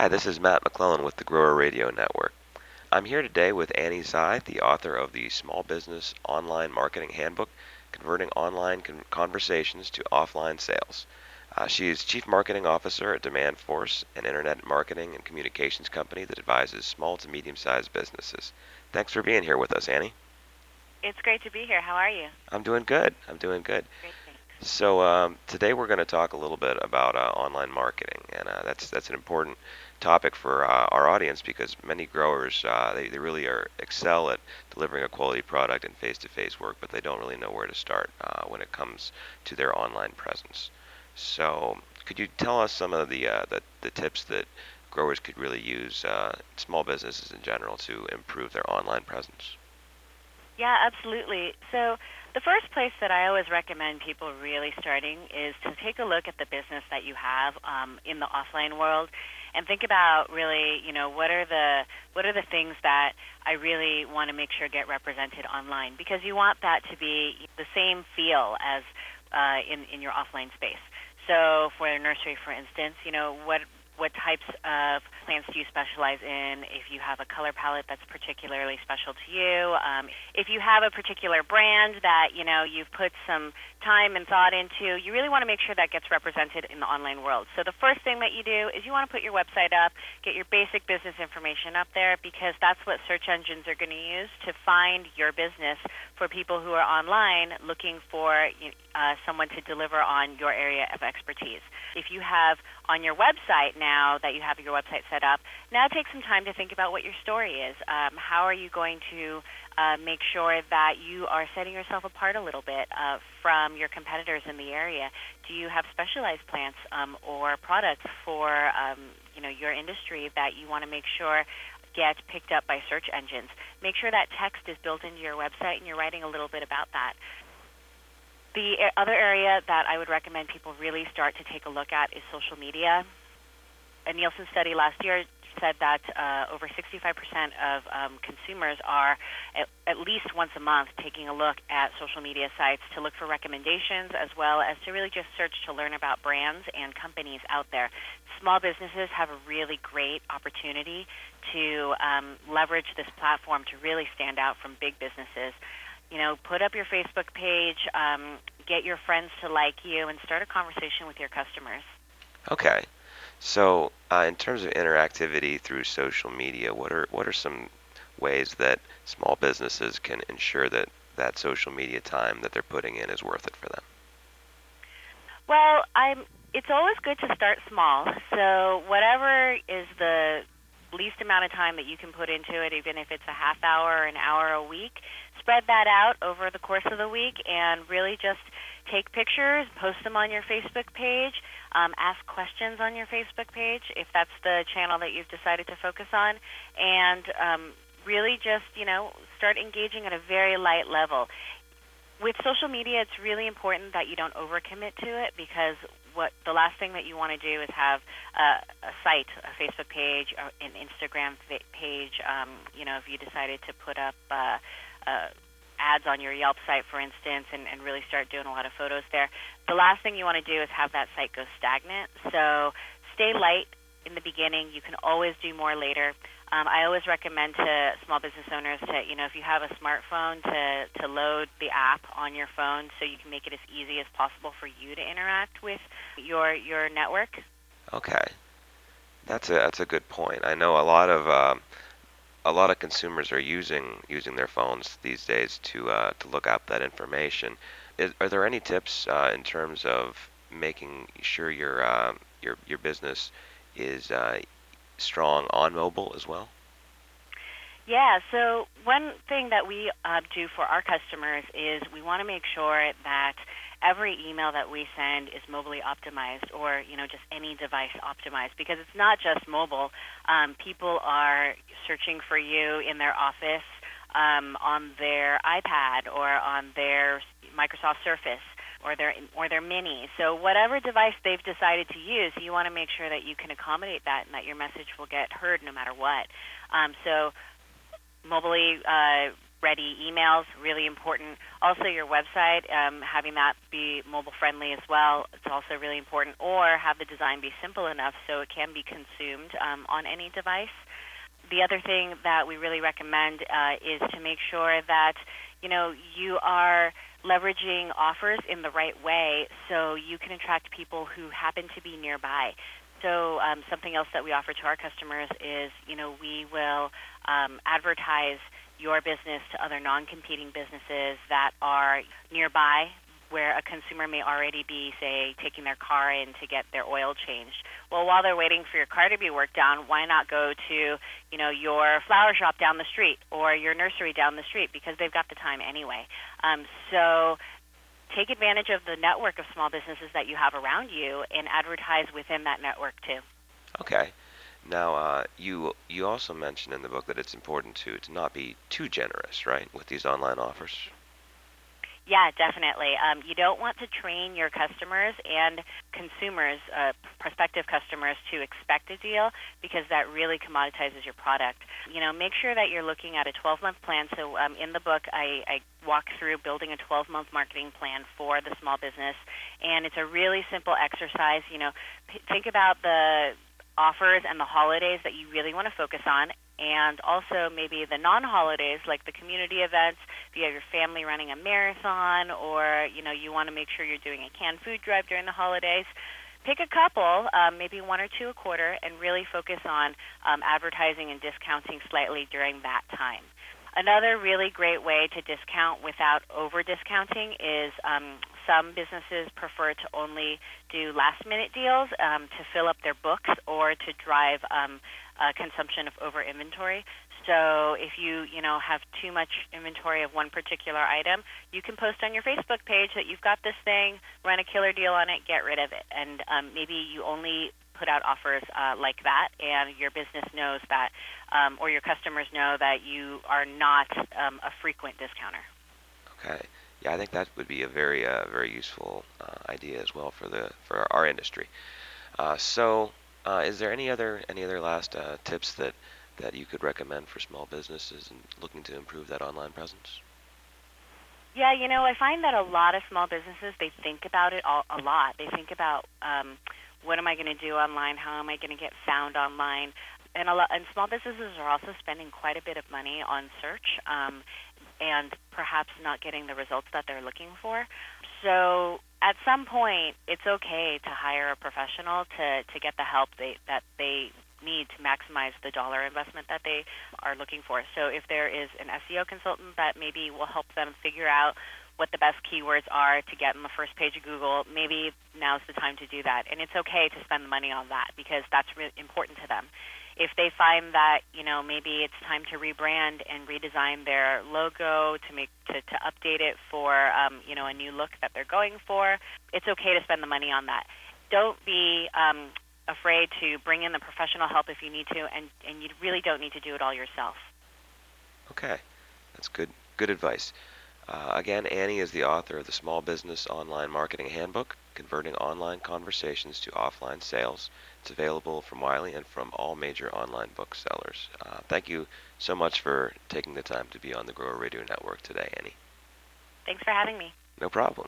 Hi, this is Matt McClellan with the Grower Radio Network. I'm here today with Annie Tsai, the author of the Small Business Online Marketing Handbook Converting Online Con- Conversations to Offline Sales. Uh, she is Chief Marketing Officer at Demand Force, an internet marketing and communications company that advises small to medium sized businesses. Thanks for being here with us, Annie. It's great to be here. How are you? I'm doing good. I'm doing good. Great. So um, today we're going to talk a little bit about uh, online marketing, and uh, that's that's an important topic for uh, our audience because many growers uh, they, they really are excel at delivering a quality product and face-to-face work, but they don't really know where to start uh, when it comes to their online presence. So could you tell us some of the uh, the, the tips that growers could really use, uh, small businesses in general, to improve their online presence? Yeah, absolutely. So the first place that I always recommend people really starting is to take a look at the business that you have um, in the offline world and think about really, you know, what are the what are the things that I really want to make sure get represented online because you want that to be the same feel as uh, in in your offline space. So for a nursery, for instance, you know, what what types of plants do you specialize in? If you have a color palette that's particularly special to you, um, if you have a particular brand that you know you've put some time and thought into, you really want to make sure that gets represented in the online world. So the first thing that you do is you want to put your website up, get your basic business information up there because that's what search engines are going to use to find your business for people who are online looking for uh, someone to deliver on your area of expertise. If you have on your website now that you have your website set up, now take some time to think about what your story is. Um, how are you going to uh, make sure that you are setting yourself apart a little bit uh, from your competitors in the area? Do you have specialized plants um, or products for um, you know your industry that you want to make sure get picked up by search engines? Make sure that text is built into your website and you're writing a little bit about that. The other area that I would recommend people really start to take a look at is social media. A Nielsen study last year said that uh, over 65% of um, consumers are at, at, least once a month taking a look at social media sites to look for recommendations as well as to really just search to learn about brands and companies out there. Small businesses have a really great opportunity to um, leverage this platform to really stand out from big businesses you know, put up your Facebook page, um, get your friends to like you, and start a conversation with your customers. Okay. So, uh, in terms of interactivity through social media, what are what are some ways that small businesses can ensure that that social media time that they're putting in is worth it for them? Well, I'm. It's always good to start small. So, whatever is the least amount of time that you can put into it, even if it's a half hour or an hour a week, spread that out over the course of the week and really just take pictures, post them on your Facebook page, um, ask questions on your Facebook page if that's the channel that you've decided to focus on, and um, really just you know start engaging at a very light level. With social media, it's really important that you don't overcommit to it because what the last thing that you want to do is have a, site, a Facebook page, an Instagram page. Um, you know, if you decided to put up uh, uh, ads on your Yelp site, for instance, and, and really start doing a lot of photos there, the last thing you want to do is have that site go stagnant. So stay light in the beginning. You can always do more later. Um, I always recommend to small business owners to, you know, if you have a smartphone, to, to load the app on your phone so you can make it as easy as possible for you to interact with your your network. Okay, that's a that's a good point. I know a lot of um, a lot of consumers are using using their phones these days to uh, to look up that information. Is, are there any tips uh, in terms of making sure your uh, your your business is uh, strong on mobile as well? Yeah, so one thing that we uh, do for our customers is we want to make sure that every email that we send is mobilely optimized or you know just any device optimized because it's not just mobile um, people are searching for you in their office um, on their ipad or on their microsoft surface or their or their mini. So whatever device they've decided to use, you want to make sure that you can accommodate that and that your message will get heard no matter what. Um, so mobilely uh, ready emails, really important. Also, your website, um, having that be mobile friendly as well, it's also really important. Or have the design be simple enough so it can be consumed um, on any device. The other thing that we really recommend uh, is to make sure that you know you are leveraging offers in the right way so you can attract people who happen to be nearby. So um, something else that we offer to our customers is, you know, we will um, advertise your business to other non-competing businesses that are nearby where a consumer may already be, say, taking their car in to get their oil changed. Well, while they're waiting for your car to be worked on, why not go to, you know, your flower shop down the street or your nursery down the street because they've got the time anyway. Um, so take advantage of the network of small businesses that you have around you and advertise within that network too. Okay. Now, uh, you you also mentioned in the book that it's important to to not be too generous, right, with these online offers. Yeah, definitely. Um, you don't want to train your customers and consumers, uh, prospective customers, to expect a deal because that really commoditizes your product. You know, make sure that you're looking at a 12-month plan. So um, in the book, I, I walk through building a 12-month marketing plan for the small business, and it's a really simple exercise. You know, p- think about the offers and the holidays that you really want to focus on, and also maybe the non-holidays like the community events. If you have your family running a marathon, or you know you want to make sure you're doing a canned food drive during the holidays. Pick a couple, um, maybe one or two a quarter, and really focus on um, advertising and discounting slightly during that time. Another really great way to discount without over discounting is um, some businesses prefer to only do last minute deals um, to fill up their books or to drive um, uh, consumption of over inventory. So if you you know have too much inventory of one particular item, you can post on your Facebook page that you've got this thing, run a killer deal on it, get rid of it, and um, maybe you only put out offers uh, like that, and your business knows that, um, or your customers know that you are not um, a frequent discounter. Okay. Yeah, I think that would be a very uh, very useful uh, idea as well for the for our industry. Uh, so, uh, is there any other any other last uh, tips that that you could recommend for small businesses and looking to improve that online presence? Yeah, you know, I find that a lot of small businesses they think about it all, a lot. They think about um, what am I going to do online? How am I going to get found online? And a lot, and small businesses are also spending quite a bit of money on search. Um, and perhaps not getting the results that they're looking for. So at some point, it's okay to hire a professional to, to get the help they, that they need to maximize the dollar investment that they are looking for. So if there is an SEO consultant that maybe will help them figure out what the best keywords are to get on the first page of Google, maybe now's the time to do that. And it's okay to spend the money on that because that's really important to them if they find that you know maybe it's time to rebrand and redesign their logo to make to, to update it for um, you know a new look that they're going for, it's okay to spend the money on that. Don't be um, afraid to bring in the professional help if you need to, and and you really don't need to do it all yourself. Okay, that's good good advice. Uh, again, Annie is the author of the Small Business Online Marketing Handbook, Converting Online Conversations to Offline Sales. It's available from Wiley and from all major online booksellers. Uh, thank you so much for taking the time to be on the Grower Radio Network today, Annie. Thanks for having me. No problem.